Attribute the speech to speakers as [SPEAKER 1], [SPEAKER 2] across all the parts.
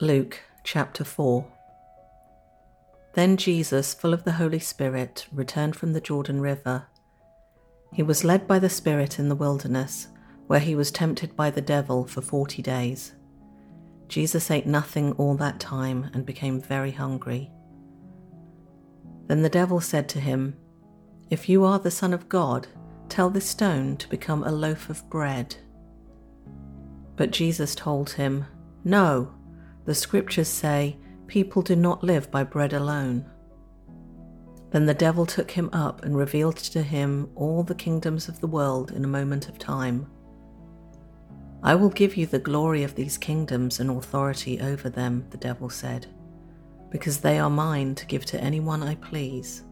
[SPEAKER 1] Luke chapter 4 Then Jesus, full of the Holy Spirit, returned from the Jordan River. He was led by the Spirit in the wilderness, where he was tempted by the devil for forty days. Jesus ate nothing all that time and became very hungry. Then the devil said to him, If you are the Son of God, tell this stone to become a loaf of bread. But Jesus told him, No the scriptures say, People do not live by bread alone. Then the devil took him up and revealed to him all the kingdoms of the world in a moment of time. I will give you the glory of these kingdoms and authority over them, the devil said, because they are mine to give to anyone I please.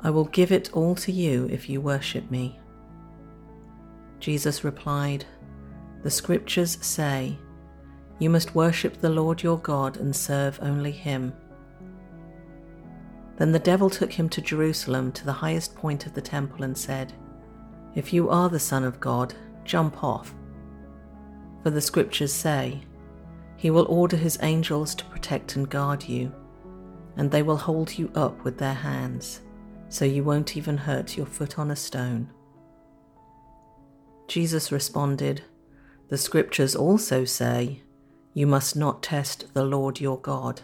[SPEAKER 1] I will give it all to you if you worship me. Jesus replied, The scriptures say, you must worship the Lord your God and serve only him. Then the devil took him to Jerusalem to the highest point of the temple and said, If you are the Son of God, jump off. For the scriptures say, He will order His angels to protect and guard you, and they will hold you up with their hands, so you won't even hurt your foot on a stone. Jesus responded, The scriptures also say, you must not test the Lord your God.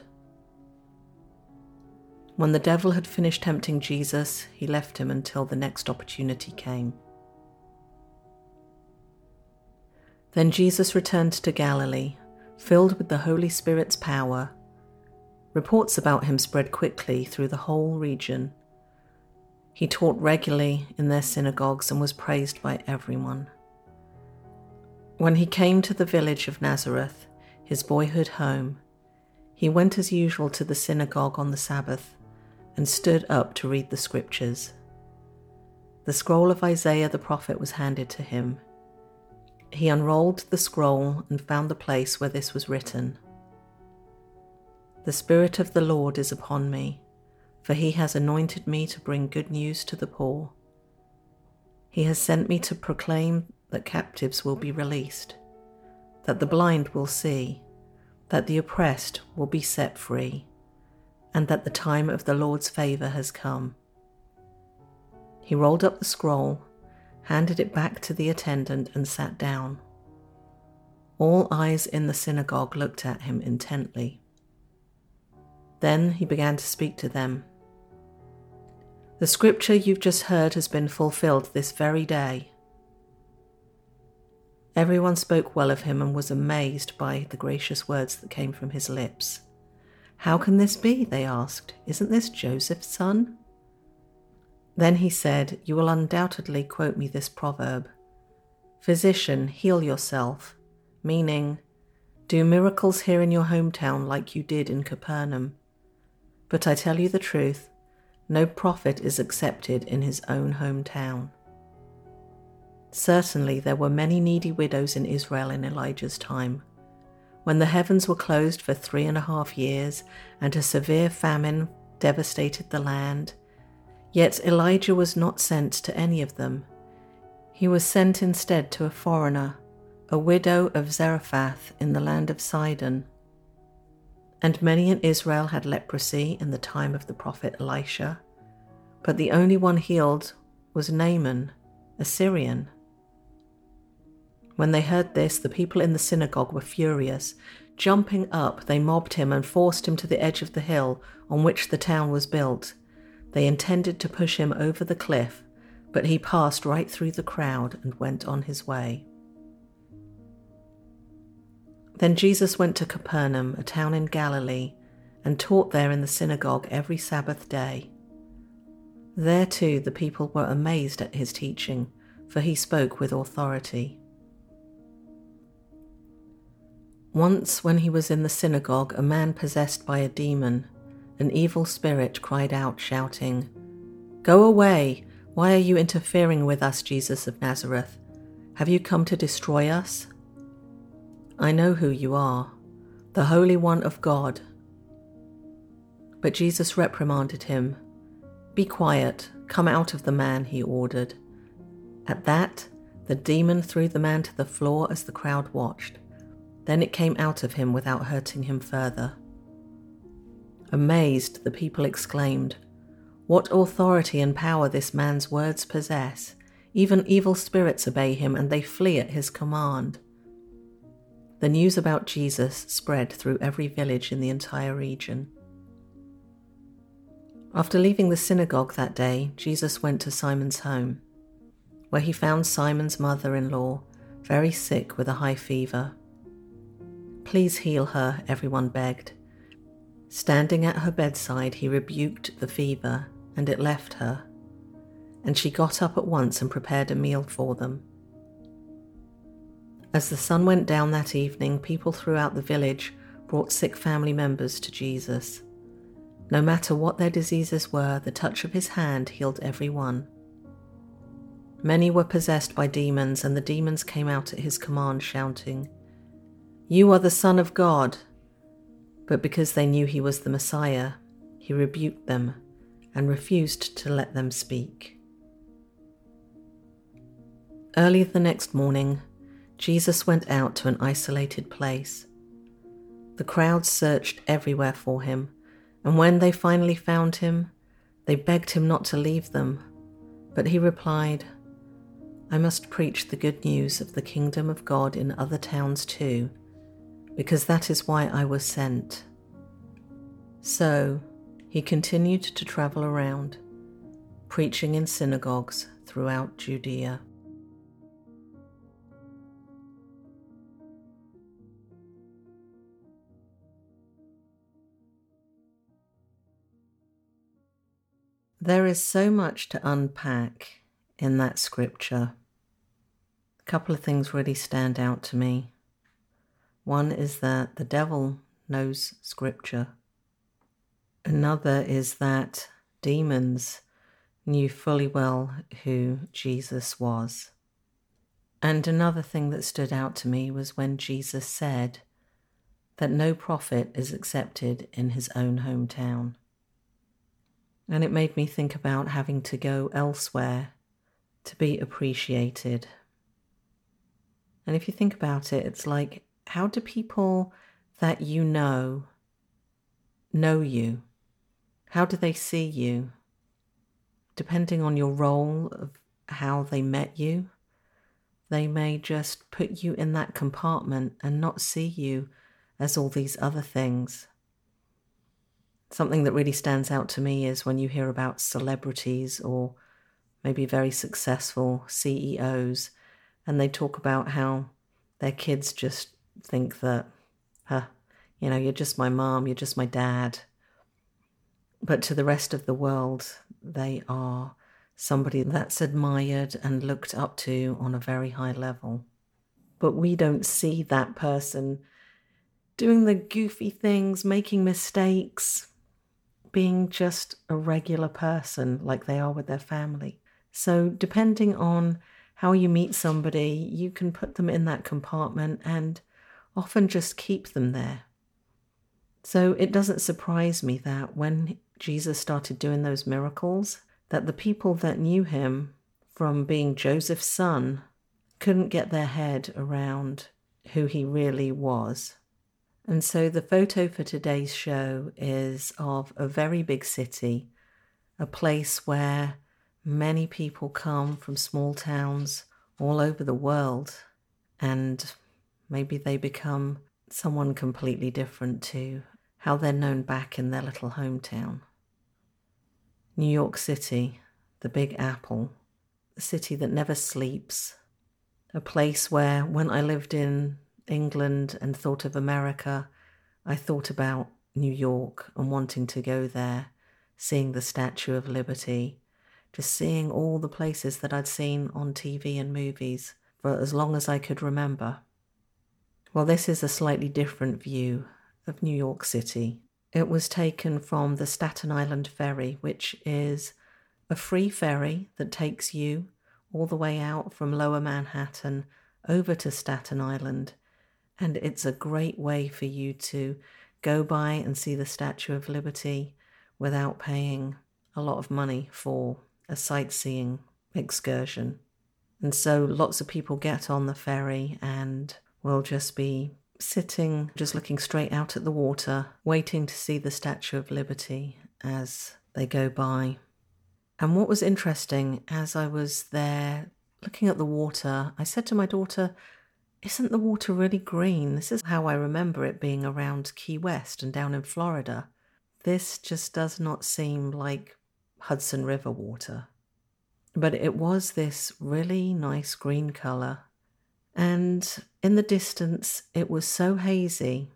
[SPEAKER 1] When the devil had finished tempting Jesus, he left him until the next opportunity came. Then Jesus returned to Galilee, filled with the Holy Spirit's power. Reports about him spread quickly through the whole region. He taught regularly in their synagogues and was praised by everyone. When he came to the village of Nazareth, his boyhood home, he went as usual to the synagogue on the Sabbath and stood up to read the scriptures. The scroll of Isaiah the prophet was handed to him. He unrolled the scroll and found the place where this was written The Spirit of the Lord is upon me, for he has anointed me to bring good news to the poor. He has sent me to proclaim that captives will be released that the blind will see, that the oppressed will be set free, and that the time of the Lord's favour has come. He rolled up the scroll, handed it back to the attendant, and sat down. All eyes in the synagogue looked at him intently. Then he began to speak to them. The scripture you've just heard has been fulfilled this very day. Everyone spoke well of him and was amazed by the gracious words that came from his lips. How can this be? They asked. Isn't this Joseph's son? Then he said, You will undoubtedly quote me this proverb Physician, heal yourself, meaning, Do miracles here in your hometown like you did in Capernaum. But I tell you the truth, no prophet is accepted in his own hometown. Certainly, there were many needy widows in Israel in Elijah's time. When the heavens were closed for three and a half years and a severe famine devastated the land, yet Elijah was not sent to any of them. He was sent instead to a foreigner, a widow of Zarephath in the land of Sidon. And many in Israel had leprosy in the time of the prophet Elisha, but the only one healed was Naaman, a Syrian. When they heard this, the people in the synagogue were furious. Jumping up, they mobbed him and forced him to the edge of the hill on which the town was built. They intended to push him over the cliff, but he passed right through the crowd and went on his way. Then Jesus went to Capernaum, a town in Galilee, and taught there in the synagogue every Sabbath day. There too the people were amazed at his teaching, for he spoke with authority. Once, when he was in the synagogue, a man possessed by a demon, an evil spirit, cried out, shouting, Go away! Why are you interfering with us, Jesus of Nazareth? Have you come to destroy us? I know who you are, the Holy One of God. But Jesus reprimanded him. Be quiet, come out of the man, he ordered. At that, the demon threw the man to the floor as the crowd watched. Then it came out of him without hurting him further. Amazed, the people exclaimed, What authority and power this man's words possess! Even evil spirits obey him and they flee at his command. The news about Jesus spread through every village in the entire region. After leaving the synagogue that day, Jesus went to Simon's home, where he found Simon's mother in law very sick with a high fever. Please heal her, everyone begged. Standing at her bedside, he rebuked the fever, and it left her. And she got up at once and prepared a meal for them. As the sun went down that evening, people throughout the village brought sick family members to Jesus. No matter what their diseases were, the touch of his hand healed every one. Many were possessed by demons, and the demons came out at his command, shouting, You are the Son of God. But because they knew he was the Messiah, he rebuked them and refused to let them speak. Early the next morning, Jesus went out to an isolated place. The crowd searched everywhere for him and when they finally found him, they begged him not to leave them. But he replied, I must preach the good news of the kingdom of God in other towns too, because that is why I was sent. So he continued to travel around, preaching in synagogues throughout Judea. There is so much to unpack in that scripture. A couple of things really stand out to me. One is that the devil knows scripture. Another is that demons knew fully well who Jesus was. And another thing that stood out to me was when Jesus said that no prophet is accepted in his own hometown. And it made me think about having to go elsewhere to be appreciated. And if you think about it, it's like, how do people that you know know you? How do they see you? Depending on your role of how they met you, they may just put you in that compartment and not see you as all these other things. Something that really stands out to me is when you hear about celebrities or maybe very successful CEOs and they talk about how their kids just think that, huh, you know, you're just my mom, you're just my dad. But to the rest of the world, they are somebody that's admired and looked up to on a very high level. But we don't see that person doing the goofy things, making mistakes, being just a regular person like they are with their family. So, depending on how you meet somebody, you can put them in that compartment and often just keep them there. So, it doesn't surprise me that when Jesus started doing those miracles, that the people that knew him from being Joseph's son couldn't get their head around who he really was. And so the photo for today's show is of a very big city, a place where many people come from small towns all over the world, and maybe they become someone completely different to how they're known back in their little hometown. New York City, the Big Apple, a city that never sleeps, a place where when I lived in England and thought of America, I thought about New York and wanting to go there, seeing the Statue of Liberty, just seeing all the places that I'd seen on TV and movies for as long as I could remember. Well, this is a slightly different view of New York City. It was taken from the Staten Island Ferry, which is a free ferry that takes you all the way out from lower Manhattan over to Staten Island and it's a great way for you to go by and see the Statue of Liberty without paying a lot of money for a sightseeing excursion. And so lots of people get on the ferry and will just be sitting just looking straight out at the water, waiting to see the Statue of Liberty as they go by. And what was interesting as I was there looking at the water, I said to my daughter, Isn't the water really green? This is how I remember it being around Key West and down in Florida. This just does not seem like Hudson River water. But it was this really nice green colour. And in the distance, it was so hazy.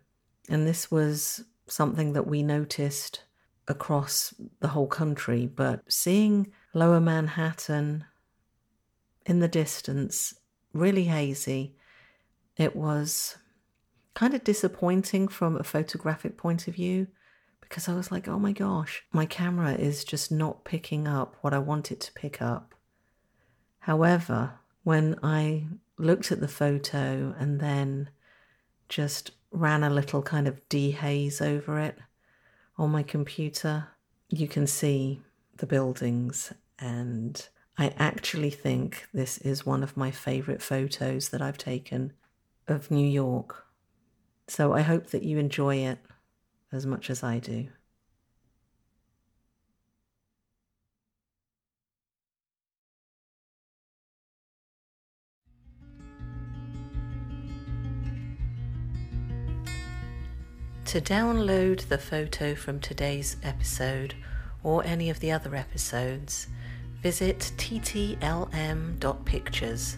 [SPEAKER 1] And this was something that we noticed across the whole country. But seeing lower Manhattan in the distance, really hazy, it was kind of disappointing from a photographic point of view because I was like, oh my gosh, my camera is just not picking up what I want it to pick up. However, when I looked at the photo and then just ran a little kind of dehaze over it on my computer, you can see the buildings. And I actually think this is one of my favorite photos that I've taken of New York. So I hope that you enjoy it as much as I do. To download the photo from today's episode or any of the other episodes, visit ttlm.pictures.